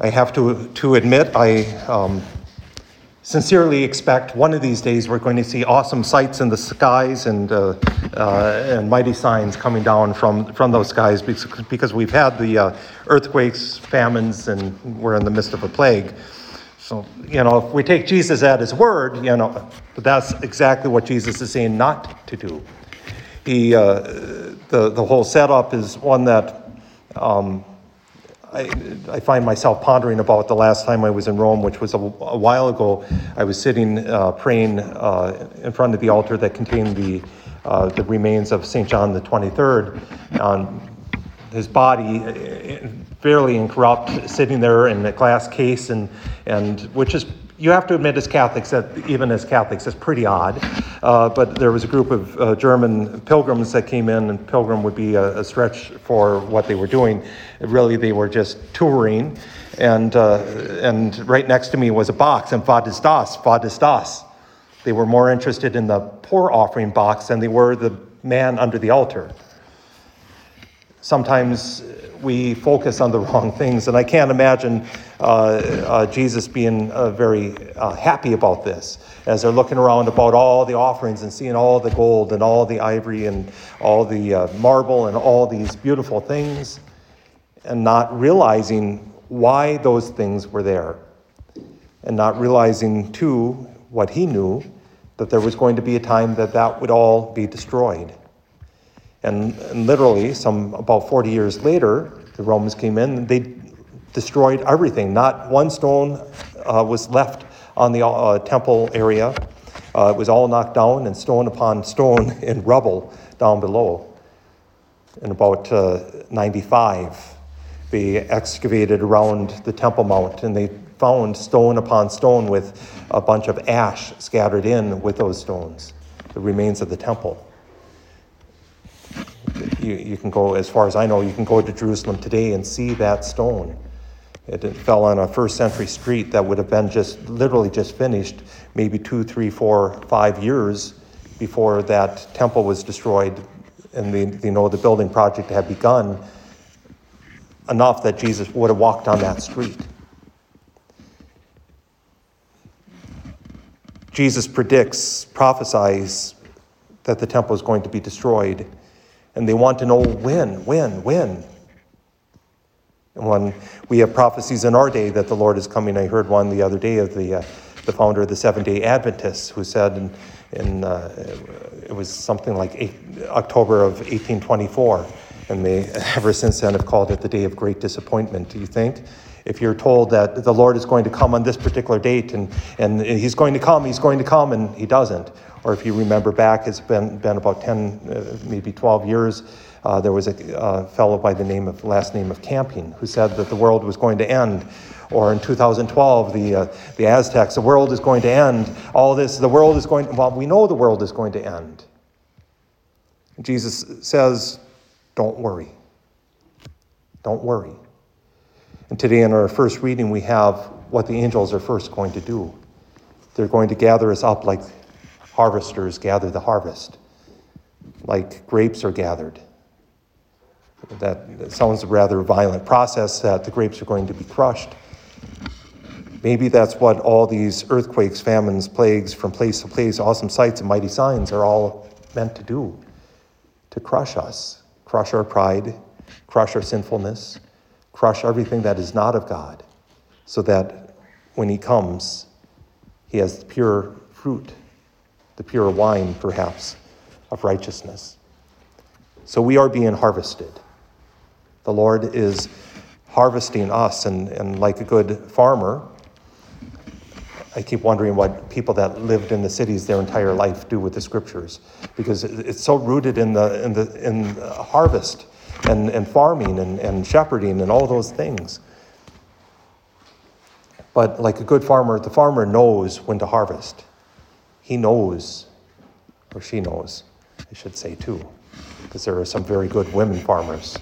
I have to, to admit, I um, sincerely expect one of these days we're going to see awesome sights in the skies and, uh, uh, and mighty signs coming down from, from those skies because, because we've had the uh, earthquakes, famines, and we're in the midst of a plague. So, you know, if we take Jesus at his word, you know, that's exactly what Jesus is saying not to do. He, uh, the, the whole setup is one that um, I, I, find myself pondering about the last time I was in Rome, which was a, a while ago. I was sitting uh, praying uh, in front of the altar that contained the, uh, the remains of St. John the 23rd. Um, his body, fairly incorrupt, sitting there in a glass case, and, and which is you have to admit, as Catholics, that even as Catholics, it's pretty odd. Uh, but there was a group of uh, German pilgrims that came in, and pilgrim would be a, a, stretch for what they were doing. Really, they were just touring. And, uh, and right next to me was a box, and what is das? What is das? They were more interested in the poor offering box than they were the man under the altar. Sometimes we focus on the wrong things. And I can't imagine uh, uh, Jesus being uh, very uh, happy about this as they're looking around about all the offerings and seeing all the gold and all the ivory and all the uh, marble and all these beautiful things and not realizing why those things were there. And not realizing, too, what he knew that there was going to be a time that that would all be destroyed. And, and, literally, some about 40 years later, the Romans came in and they destroyed everything. Not one stone uh, was left on the uh, temple area. Uh, it was all knocked down and stone upon stone in rubble down below. In about uh, 95, they excavated around the Temple Mount and they found stone upon stone with a bunch of ash scattered in with those stones, the remains of the temple you, you can go, as far as I know, you can go to Jerusalem today and see that stone. It, it fell on a first century street that would have been just literally just finished, maybe two, three, four, five years before that temple was destroyed and the, you know the building project had begun enough that Jesus would have walked on that street. Jesus predicts, prophesies that the temple is going to be destroyed and they want to know when, when, when. When we have prophecies in our day that the Lord is coming, I heard one the other day of the, uh, the founder of the Seventh day Adventists who said in, in uh, it was something like eight, October of 1824, and they ever since then have called it the day of great disappointment. Do you think? If you're told that the Lord is going to come on this particular date and, and he's going to come, he's going to come, and he doesn't, or if you remember back, it's been, been about 10, uh, maybe 12 years. Uh, there was a uh, fellow by the name of last name of Camping who said that the world was going to end. Or in 2012, the, uh, the Aztecs, the world is going to end. All this, the world is going well, we know the world is going to end. Jesus says, don't worry. Don't worry. And today in our first reading, we have what the angels are first going to do. They're going to gather us up like harvesters gather the harvest, like grapes are gathered. That sounds a rather violent process that the grapes are going to be crushed. Maybe that's what all these earthquakes, famines, plagues from place to place, awesome sights, and mighty signs are all meant to do to crush us, crush our pride, crush our sinfulness, crush everything that is not of God, so that when He comes, He has pure fruit the pure wine, perhaps, of righteousness. So we are being harvested. The Lord is harvesting us, and, and like a good farmer, I keep wondering what people that lived in the cities their entire life do with the scriptures, because it's so rooted in the, in the, in harvest and, and farming and, and shepherding and all those things. But like a good farmer, the farmer knows when to harvest. He knows, or she knows, I should say too, because there are some very good women farmers.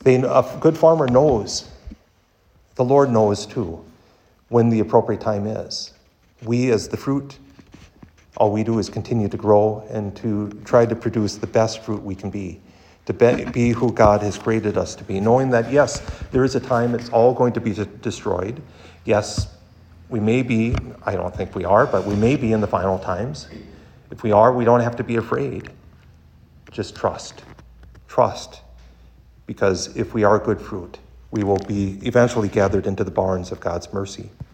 They, a good farmer knows, the Lord knows too, when the appropriate time is. We, as the fruit, all we do is continue to grow and to try to produce the best fruit we can be, to be, be who God has created us to be, knowing that, yes, there is a time it's all going to be destroyed. Yes, we may be, I don't think we are, but we may be in the final times. If we are, we don't have to be afraid. Just trust. Trust. Because if we are good fruit, we will be eventually gathered into the barns of God's mercy.